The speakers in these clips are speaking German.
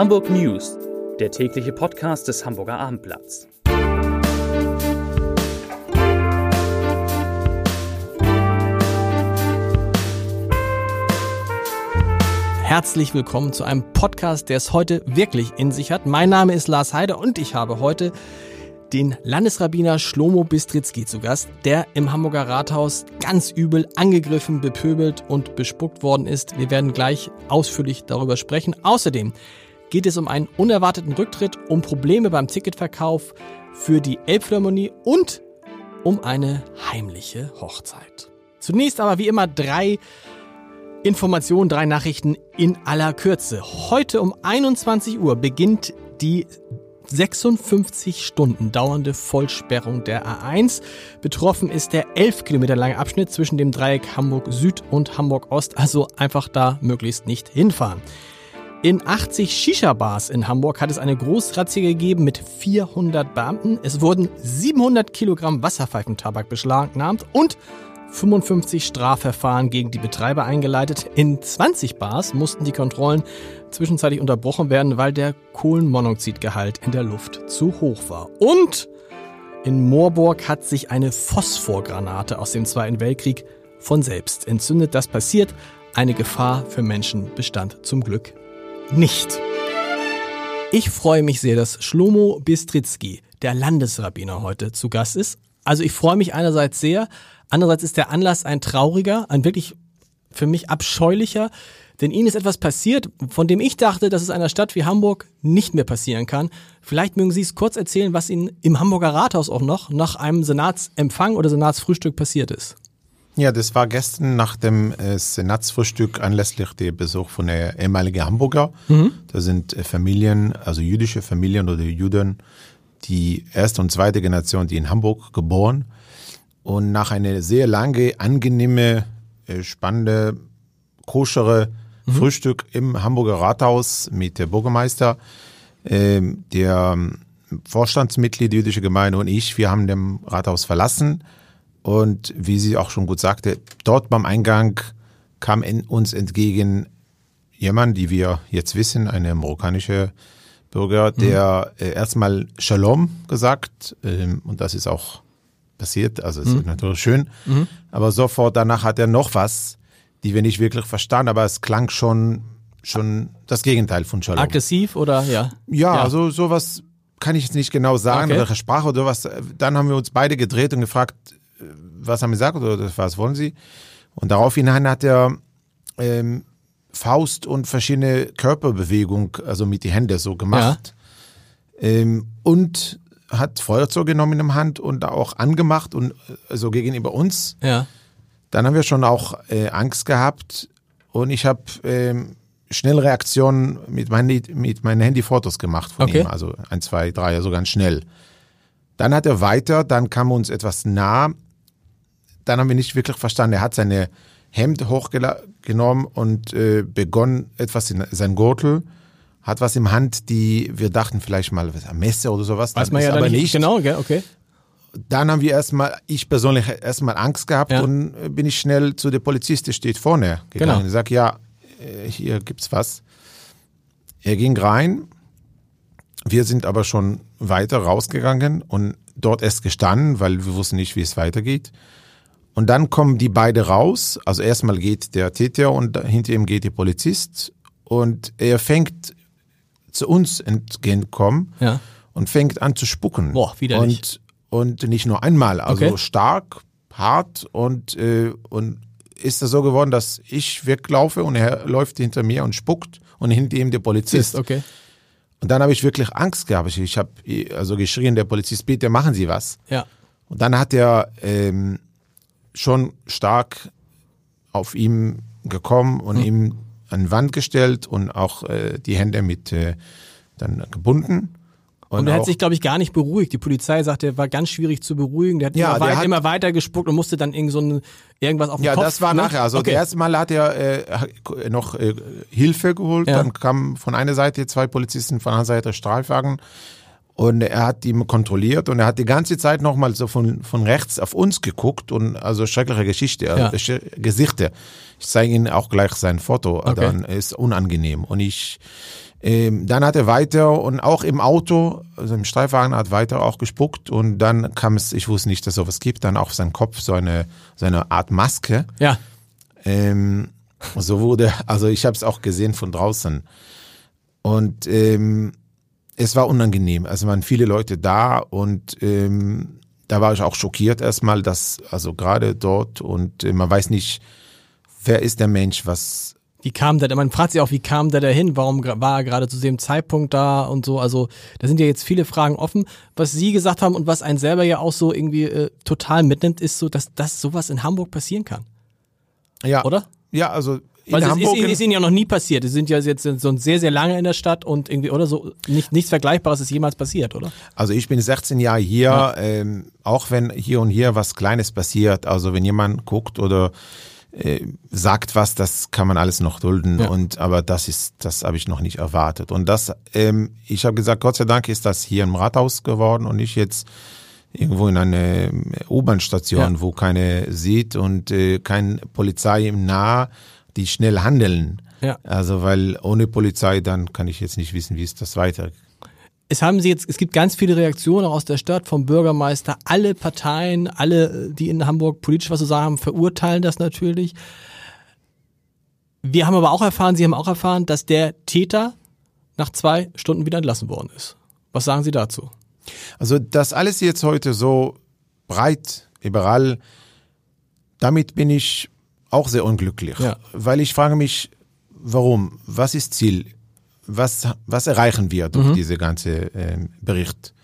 Hamburg News, der tägliche Podcast des Hamburger Abendblatts. Herzlich willkommen zu einem Podcast, der es heute wirklich in sich hat. Mein Name ist Lars Heider und ich habe heute den Landesrabbiner Schlomo Bistritzki zu Gast, der im Hamburger Rathaus ganz übel angegriffen, bepöbelt und bespuckt worden ist. Wir werden gleich ausführlich darüber sprechen. Außerdem geht es um einen unerwarteten Rücktritt, um Probleme beim Ticketverkauf für die Elbphilharmonie und um eine heimliche Hochzeit. Zunächst aber wie immer drei Informationen, drei Nachrichten in aller Kürze. Heute um 21 Uhr beginnt die 56 Stunden dauernde Vollsperrung der A1. Betroffen ist der 11 Kilometer lange Abschnitt zwischen dem Dreieck Hamburg Süd und Hamburg Ost, also einfach da möglichst nicht hinfahren. In 80 Shisha-Bars in Hamburg hat es eine Großrazzia gegeben mit 400 Beamten. Es wurden 700 Kilogramm Wasserpfeifentabak beschlagnahmt und 55 Strafverfahren gegen die Betreiber eingeleitet. In 20 Bars mussten die Kontrollen zwischenzeitlich unterbrochen werden, weil der Kohlenmonoxidgehalt in der Luft zu hoch war. Und in Moorburg hat sich eine Phosphorgranate aus dem Zweiten Weltkrieg von selbst entzündet. Das passiert. Eine Gefahr für Menschen bestand zum Glück nicht. Ich freue mich sehr, dass Schlomo Bistritzki, der Landesrabbiner, heute zu Gast ist. Also ich freue mich einerseits sehr, Andererseits ist der Anlass ein trauriger, ein wirklich für mich abscheulicher, denn ihnen ist etwas passiert, von dem ich dachte, dass es einer Stadt wie Hamburg nicht mehr passieren kann. Vielleicht mögen Sie es kurz erzählen, was Ihnen im Hamburger Rathaus auch noch nach einem Senatsempfang oder Senatsfrühstück passiert ist. Ja, das war gestern nach dem äh, Senatsfrühstück anlässlich der Besuch von der ehemaligen Hamburger. Mhm. Da sind äh, Familien, also jüdische Familien oder Juden, die erste und zweite Generation, die in Hamburg geboren und nach einer sehr lange, angenehme, äh, spannende, koschere mhm. Frühstück im Hamburger Rathaus mit der Bürgermeister, äh, der ähm, Vorstandsmitglied der jüdischen Gemeinde und ich, wir haben dem Rathaus verlassen. Und wie sie auch schon gut sagte, dort beim Eingang kam uns entgegen jemand, die wir jetzt wissen, eine marokkanische Bürger, der mhm. äh, erstmal Shalom gesagt, ähm, und das ist auch passiert. Also es mhm. ist natürlich schön. Mhm. Aber sofort danach hat er noch was, die wir nicht wirklich verstanden, aber es klang schon, schon das Gegenteil von Shalom. Aggressiv oder ja? Ja, ja. also sowas kann ich jetzt nicht genau sagen, okay. welche Sprache oder was. Dann haben wir uns beide gedreht und gefragt, was haben Sie gesagt oder was wollen Sie? Und darauf hinein hat er ähm, Faust und verschiedene Körperbewegungen, also mit die Hände so gemacht. Ja. Ähm, und hat Feuerzeug genommen in der Hand und auch angemacht und so also gegenüber uns. Ja. Dann haben wir schon auch äh, Angst gehabt und ich habe ähm, schnell Reaktionen mit, mein, mit meinen Handyfotos gemacht von okay. ihm, also ein, zwei, drei, also ganz schnell. Dann hat er weiter, dann kam uns etwas nah, dann haben wir nicht wirklich verstanden, er hat seine Hemd hochgenommen und äh, begonnen etwas in sein Gürtel hat was im Hand, die wir dachten vielleicht mal ein Messer oder sowas. Weiß man ja aber nicht. Genau, okay. Dann haben wir erstmal, ich persönlich erstmal Angst gehabt ja. und bin ich schnell zu der Polizist, der steht vorne gegangen. Genau. Ich sag, ja, äh, hier gibt's was. Er ging rein. Wir sind aber schon weiter rausgegangen und dort erst gestanden, weil wir wussten nicht, wie es weitergeht. Und dann kommen die beide raus. Also erstmal geht der Täter und hinter ihm geht der Polizist. Und er fängt zu uns entgegenkommen ja. und fängt an zu spucken. Boah, widerlich. Und, und nicht nur einmal, also okay. stark, hart und, äh, und ist es so geworden, dass ich weglaufe und er läuft hinter mir und spuckt und hinter ihm der Polizist. Ist, okay. Und dann habe ich wirklich Angst gehabt. Ich, ich habe also geschrien, der Polizist, bitte machen Sie was. Ja. Und dann hat er ähm, schon stark auf ihm gekommen und mhm. ihm an die Wand gestellt und auch äh, die Hände mit äh, dann gebunden. Und, und er hat sich, glaube ich, gar nicht beruhigt. Die Polizei sagt, er war ganz schwierig zu beruhigen. Der hat, ja, immer, der weit, hat immer, weiter gespuckt und musste dann irgend so ein, irgendwas auf den ja, Kopf. Ja, das war ne? nachher. Also okay. das erste Mal hat er äh, noch äh, Hilfe geholt. Ja. Dann kamen von einer Seite zwei Polizisten, von einer Seite Streifwagen. Und er hat ihn kontrolliert und er hat die ganze Zeit nochmal so von, von rechts auf uns geguckt und also schreckliche Geschichte, ja. also Gesichter. Ich zeige Ihnen auch gleich sein Foto, okay. dann ist unangenehm. Und ich, Ähm, dann hat er weiter und auch im Auto, also im Streifwagen hat weiter auch gespuckt und dann kam es, ich wusste nicht, dass es sowas gibt, dann auf seinen Kopf so eine, so eine Art Maske. Ja. Ähm, so wurde, also ich habe es auch gesehen von draußen. Und ähm, es war unangenehm. Also waren viele Leute da und ähm, da war ich auch schockiert erstmal, dass, also gerade dort und äh, man weiß nicht, wer ist der Mensch, was. Wie kam der, man fragt sich auch, wie kam der dahin? Warum war er gerade zu dem Zeitpunkt da und so? Also, da sind ja jetzt viele Fragen offen. Was Sie gesagt haben und was einen selber ja auch so irgendwie äh, total mitnimmt, ist so, dass das sowas in Hamburg passieren kann. Ja. Oder? Ja, also in Weil es Hamburg. ist, ist ihnen ja noch nie passiert. Sie sind ja jetzt so sehr, sehr lange in der Stadt und irgendwie, oder so, nicht, nichts Vergleichbares ist jemals passiert, oder? Also ich bin 16 Jahre hier, Ja. ähm, auch wenn hier und hier was Kleines passiert, also wenn jemand guckt oder äh, sagt was, das kann man alles noch dulden. Ja. Und aber das ist, das habe ich noch nicht erwartet. Und das, ähm, ich habe gesagt, Gott sei Dank ist das hier im Rathaus geworden und nicht jetzt irgendwo in eine ähm, U-Bahn-Station, Ja. wo keine sieht und äh, kein Polizei im Nah, die schnell handeln. Ja. Also weil ohne Polizei, dann kann ich jetzt nicht wissen, wie es das weiter. Es haben sie jetzt, es gibt ganz viele Reaktionen aus der Stadt, vom Bürgermeister. Alle Parteien, alle, die in Hamburg politisch was zu sagen haben, verurteilen das natürlich. Wir haben aber auch erfahren, Sie haben auch erfahren, dass der Täter nach zwei Stunden wieder entlassen worden ist. Was sagen Sie dazu? Also das alles jetzt heute so breit, überall, damit bin ich auch sehr unglücklich. Ja. Weil ich frage mich, warum? Was ist Ziel? Was, was erreichen wir durch diese ganze ähm, Bericht?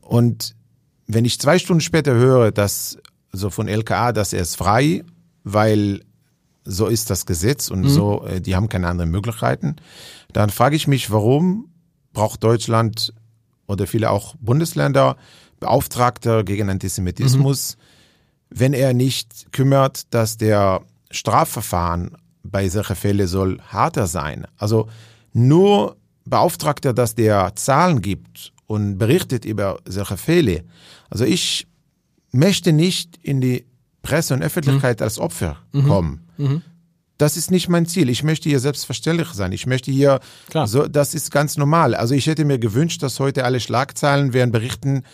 Und wenn ich zwei Stunden später höre, dass so von LKA, dass er ist frei, weil so ist das Gesetz und so, äh, die haben keine anderen Möglichkeiten, dann frage ich mich, warum braucht Deutschland oder viele auch Bundesländer Beauftragter gegen Antisemitismus, wenn er nicht kümmert, dass der Strafverfahren bei solchen Fällen soll harter sein. Also nur Beauftragter, dass der Zahlen gibt und berichtet über solche Fälle. Also ich möchte nicht in die Presse und Öffentlichkeit als Opfer kommen. Das ist nicht mein Ziel. Ich möchte hier selbstverständlich sein. Ich möchte hier, Klar. so, das ist ganz normal. Also ich hätte mir gewünscht, dass heute alle Schlagzeilen werden berichten,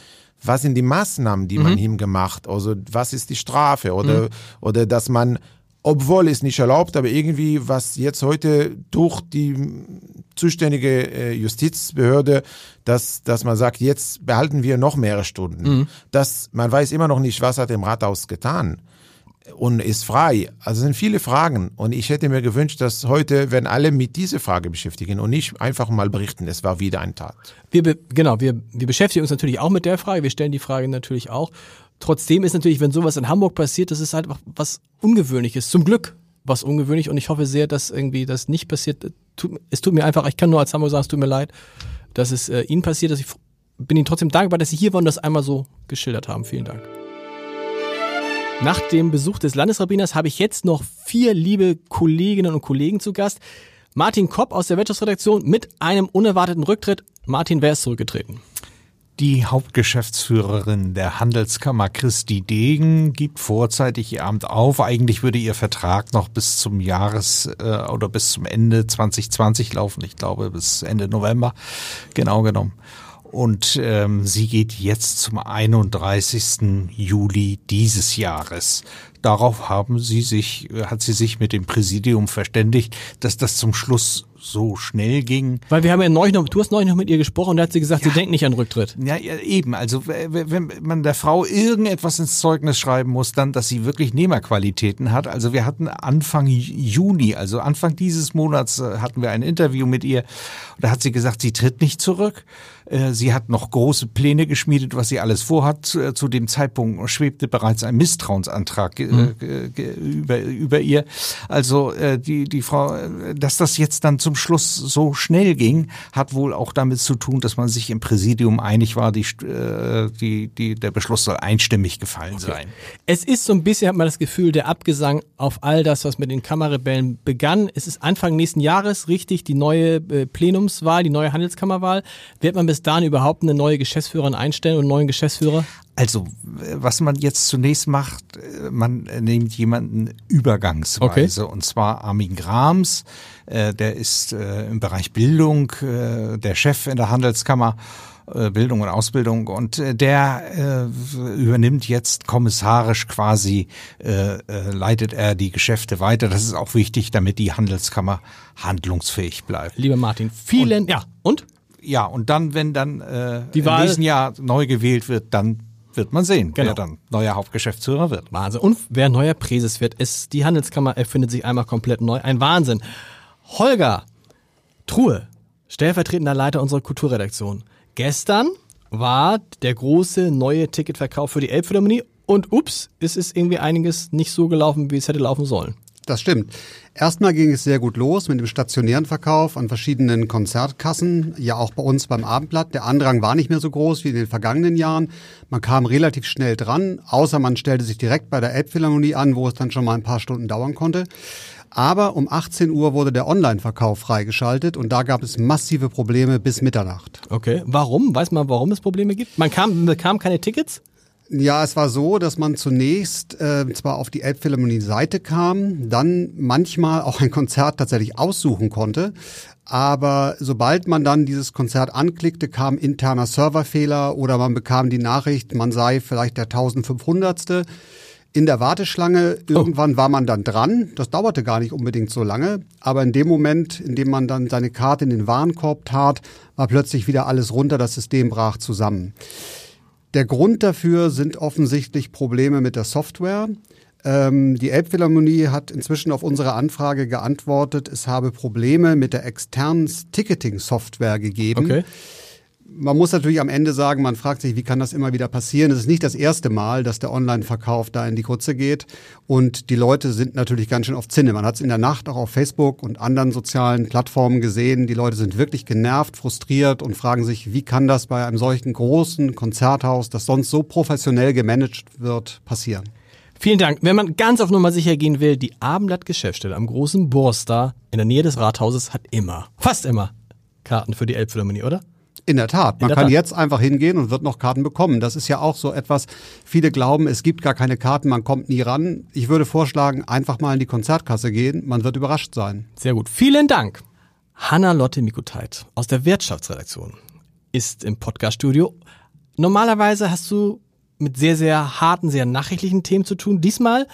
was sind die Maßnahmen, die man ihm gemacht, also was ist die Strafe oder, oder dass man, obwohl es nicht erlaubt, aber irgendwie, was jetzt heute durch die zuständige äh, Justizbehörde, dass, dass man sagt, jetzt behalten wir noch mehrere Stunden. Das, man weiß immer noch nicht, was hat im Rathaus getan und ist frei. Also es sind viele Fragen und ich hätte mir gewünscht, dass heute werden alle mit dieser Frage beschäftigen und nicht einfach mal berichten, es war wieder ein Tat. Wir, genau, wir, wir beschäftigen uns natürlich auch mit der Frage. Wir stellen die Frage natürlich auch. Trotzdem ist natürlich, wenn sowas in Hamburg passiert, das ist halt einfach was Ungewöhnliches. Zum Glück was ungewöhnlich und ich hoffe sehr, dass irgendwie das nicht passiert. Es tut mir einfach, ich kann nur als Hamburger sagen, es tut mir leid, dass es äh, Ihnen passiert ist. Ich bin Ihnen trotzdem dankbar, dass Sie hier waren und das einmal so geschildert haben. Vielen Dank. Nach dem Besuch des Landesrabbiners habe ich jetzt noch vier liebe Kolleginnen und Kollegen zu Gast. Martin Kopp aus der Wirtschaftsredaktion mit einem unerwarteten Rücktritt. Martin, wer ist zurückgetreten? Die Hauptgeschäftsführerin der Handelskammer Christi Degen gibt vorzeitig ihr Amt auf. Eigentlich würde ihr Vertrag noch bis zum Jahres äh, oder bis zum Ende 2020 laufen. Ich glaube bis Ende November, genau genommen. Und ähm, sie geht jetzt zum 31. Juli dieses Jahres. Darauf haben sie sich, hat sie sich mit dem Präsidium verständigt, dass das zum Schluss so schnell ging. Weil wir haben ja neulich noch, du hast neulich noch mit ihr gesprochen und da hat sie gesagt, sie denkt nicht an Rücktritt. Ja, ja, eben. Also wenn man der Frau irgendetwas ins Zeugnis schreiben muss, dann, dass sie wirklich Nehmerqualitäten hat. Also wir hatten Anfang Juni, also Anfang dieses Monats äh, hatten wir ein Interview mit ihr. Und da hat sie gesagt, sie tritt nicht zurück. Äh, Sie hat noch große Pläne geschmiedet, was sie alles vorhat. Zu äh, zu dem Zeitpunkt schwebte bereits ein Misstrauensantrag ge- über, über ihr. Also die, die Frau, dass das jetzt dann zum Schluss so schnell ging, hat wohl auch damit zu tun, dass man sich im Präsidium einig war, die, äh, die, die, der Beschluss soll einstimmig gefallen sein. Es ist so ein bisschen, hat man das Gefühl, der Abgesang auf all das, was mit den Kammerrebellen begann. Es ist Anfang nächsten Jahres richtig die neue äh, Plenumswahl, die neue Handelskammerwahl. Wird man bis dahin überhaupt eine neue Geschäftsführerin einstellen und einen neuen Geschäftsführer? Also, was man jetzt zunächst macht, man nimmt jemanden übergangsweise Okay. und zwar Armin Grams, äh, der ist äh, im Bereich Bildung äh, der Chef in der Handelskammer. äh, Bildung und Ausbildung und äh, der äh, übernimmt jetzt kommissarisch quasi, äh, äh, leitet er die Geschäfte weiter. Das ist auch wichtig, damit die Handelskammer handlungsfähig bleibt. Lieber Martin, vielen, ja, und? Ja, und dann, wenn dann äh, Die Wahl- im nächsten Jahr neu gewählt wird, dann wird man sehen, Genau. wer dann neuer Hauptgeschäftsführer wird. Wahnsinn. Und wer neuer Präses wird, ist, die Handelskammer erfindet sich einmal komplett neu. Ein Wahnsinn. Holger Truhe, stellvertretender Leiter unserer Kulturredaktion. Gestern war der große neue Ticketverkauf für die Elbphilharmonie und ups, es ist irgendwie einiges nicht so gelaufen, wie es hätte laufen sollen. Das stimmt. Erstmal ging es sehr gut los mit dem stationären Verkauf an verschiedenen Konzertkassen, ja auch bei uns beim Abendblatt. Der Andrang war nicht mehr so groß wie in den vergangenen Jahren. Man kam relativ schnell dran, außer man stellte sich direkt bei der Elbphilharmonie an, wo es dann schon mal ein paar Stunden dauern konnte. Aber um 18 Uhr wurde der Online-Verkauf freigeschaltet und da gab es massive Probleme bis Mitternacht. Okay. Warum? Weiß man, warum es Probleme gibt? Man kam, bekam keine Tickets? Ja, es war so, dass man zunächst äh, zwar auf die Elbphilharmonie-Seite kam, dann manchmal auch ein Konzert tatsächlich aussuchen konnte, aber sobald man dann dieses Konzert anklickte, kam interner Serverfehler oder man bekam die Nachricht, man sei vielleicht der 1500. In der Warteschlange, irgendwann war man dann dran. Das dauerte gar nicht unbedingt so lange. Aber in dem Moment, in dem man dann seine Karte in den Warenkorb tat, war plötzlich wieder alles runter, das System brach zusammen. Der Grund dafür sind offensichtlich Probleme mit der Software. Ähm, die Elbphilharmonie hat inzwischen auf unsere Anfrage geantwortet, es habe Probleme mit der externen Ticketing-Software gegeben. Okay. Man muss natürlich am Ende sagen, man fragt sich, wie kann das immer wieder passieren? Es ist nicht das erste Mal, dass der Online-Verkauf da in die Grütze geht. Und die Leute sind natürlich ganz schön auf Zinne. Man hat es in der Nacht auch auf Facebook und anderen sozialen Plattformen gesehen. Die Leute sind wirklich genervt, frustriert und fragen sich, wie kann das bei einem solchen großen Konzerthaus, das sonst so professionell gemanagt wird, passieren? Vielen Dank. Wenn man ganz auf Nummer sicher gehen will, die Abendblatt-Geschäftsstelle am großen Borstar in der Nähe des Rathauses hat immer, fast immer, Karten für die Elbphilharmonie, oder? In der Tat. Man der kann Tat. jetzt einfach hingehen und wird noch Karten bekommen. Das ist ja auch so etwas, viele glauben, es gibt gar keine Karten, man kommt nie ran. Ich würde vorschlagen, einfach mal in die Konzertkasse gehen, man wird überrascht sein. Sehr gut. Vielen Dank. Hanna-Lotte Mikuteit aus der Wirtschaftsredaktion ist im Podcaststudio. Normalerweise hast du mit sehr, sehr harten, sehr nachrichtlichen Themen zu tun. Diesmal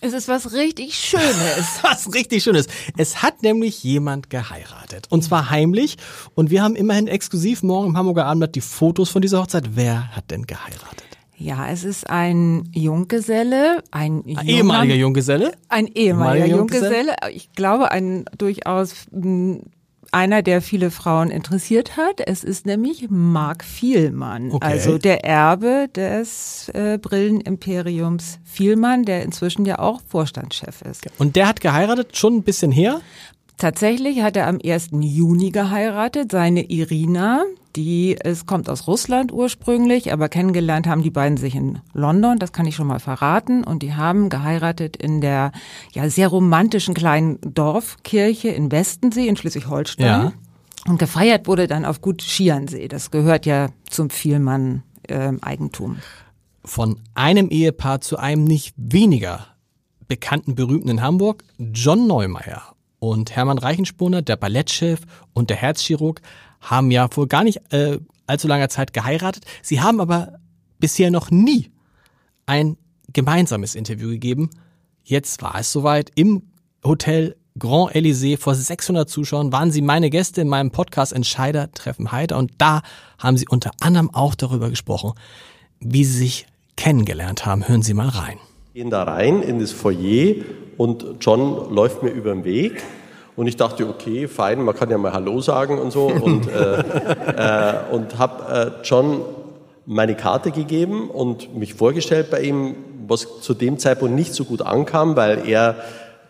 Es ist was richtig Schönes. was richtig Schönes. Es hat nämlich jemand geheiratet. Und zwar heimlich. Und wir haben immerhin exklusiv morgen im Hamburger Abendblatt die Fotos von dieser Hochzeit. Wer hat denn geheiratet? Ja, es ist ein Junggeselle, ein, Ein junger- ehemaliger Junggeselle? ein ehemaliger Ehemaliger Junggeselle. Ich glaube, ein durchaus mh, einer, der viele Frauen interessiert hat. Es ist nämlich Marc Vielmann, Okay. also der Erbe des äh, Brillenimperiums Vielmann, der inzwischen ja auch Vorstandschef ist. Und der hat geheiratet, schon ein bisschen her. Tatsächlich hat er am 1. Juni geheiratet, seine Irina, die es kommt aus Russland ursprünglich, aber kennengelernt haben die beiden sich in London, das kann ich schon mal verraten, und die haben geheiratet in der ja sehr romantischen kleinen Dorfkirche in Westensee in Schleswig-Holstein. Ja. Und gefeiert wurde dann auf Gut Schierensee. Das gehört ja zum Vielmann ähm, Eigentum. Von einem Ehepaar zu einem nicht weniger bekannten Berühmten in Hamburg, John Neumeier und Hermann Reichenspurner, der Ballettchef und der Herzchirurg, haben ja vor gar nicht äh, allzu langer Zeit geheiratet. Sie haben aber bisher noch nie ein gemeinsames Interview gegeben. Jetzt war es soweit. Im Hotel Grand Elysée vor 600 Zuschauern waren sie meine Gäste in meinem Podcast Entscheider treffen Heider und da haben sie unter anderem auch darüber gesprochen, wie sie sich kennengelernt haben. Hören Sie mal rein. gehen da rein in das Foyer und John läuft mir über den Weg. Und ich dachte, okay, fein, man kann ja mal Hallo sagen und so. Und, äh, äh, und habe äh, John meine Karte gegeben und mich vorgestellt bei ihm, was zu dem Zeitpunkt nicht so gut ankam, weil er,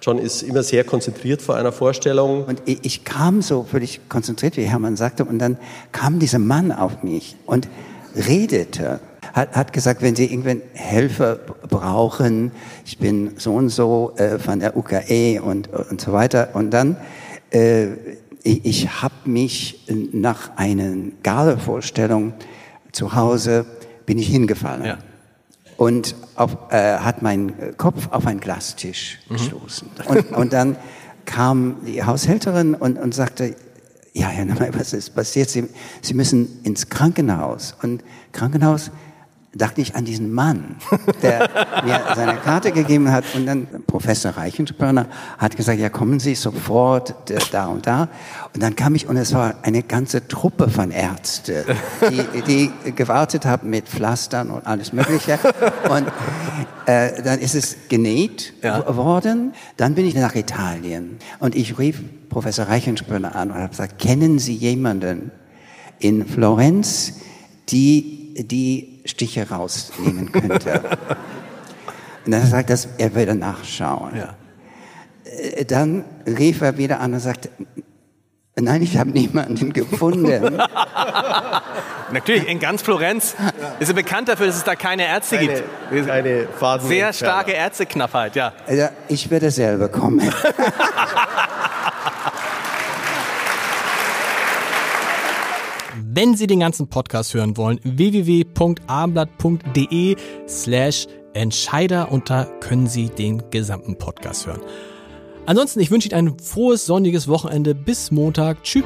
John ist immer sehr konzentriert vor einer Vorstellung. Und ich, ich kam so völlig konzentriert, wie Hermann sagte, und dann kam dieser Mann auf mich und redete, hat, hat gesagt, wenn Sie irgendwann Helfer brauchen, ich bin so und so äh, von der UKE und, und so weiter. Und dann, äh, ich, ich habe mich nach einer Gala-Vorstellung zu Hause bin ich hingefallen. Ja. Und auf, äh, hat meinen Kopf auf einen Glastisch gestoßen. Und, und dann kam die Haushälterin und, und sagte, ja, Herr Neumann, was ist passiert? Sie, Sie müssen ins Krankenhaus. Und Krankenhaus dachte ich an diesen Mann, der mir seine Karte gegeben hat. Und dann Professor Reichenspörner hat gesagt, ja, kommen Sie sofort äh, da und da. Und dann kam ich und es war eine ganze Truppe von Ärzten, die, die gewartet haben mit Pflastern und alles Mögliche. Und äh, dann ist es genäht Ja. worden. Dann bin ich nach Italien und ich rief Professor Reichenspörner an und habe gesagt, kennen Sie jemanden in Florenz, die die Stiche rausnehmen könnte? und dann sagt er, er würde nachschauen. Ja. Äh, Dann rief er wieder an und sagte, nein, ich habe niemanden gefunden. Natürlich, in ganz Florenz ist er bekannt dafür, dass es da keine Ärzte gibt. Keine Faden Sehr starke Ärzteknappheit, ja. Also, ich würde selber kommen. Wenn Sie den ganzen Podcast hören wollen, www.abendblatt.de slash Entscheider und da können Sie den gesamten Podcast hören. Ansonsten, ich wünsche Ihnen ein frohes, sonniges Wochenende. Bis Montag. Tschüss.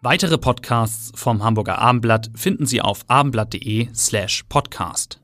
Weitere Podcasts vom Hamburger Abendblatt finden Sie auf abendblatt.de slash podcast.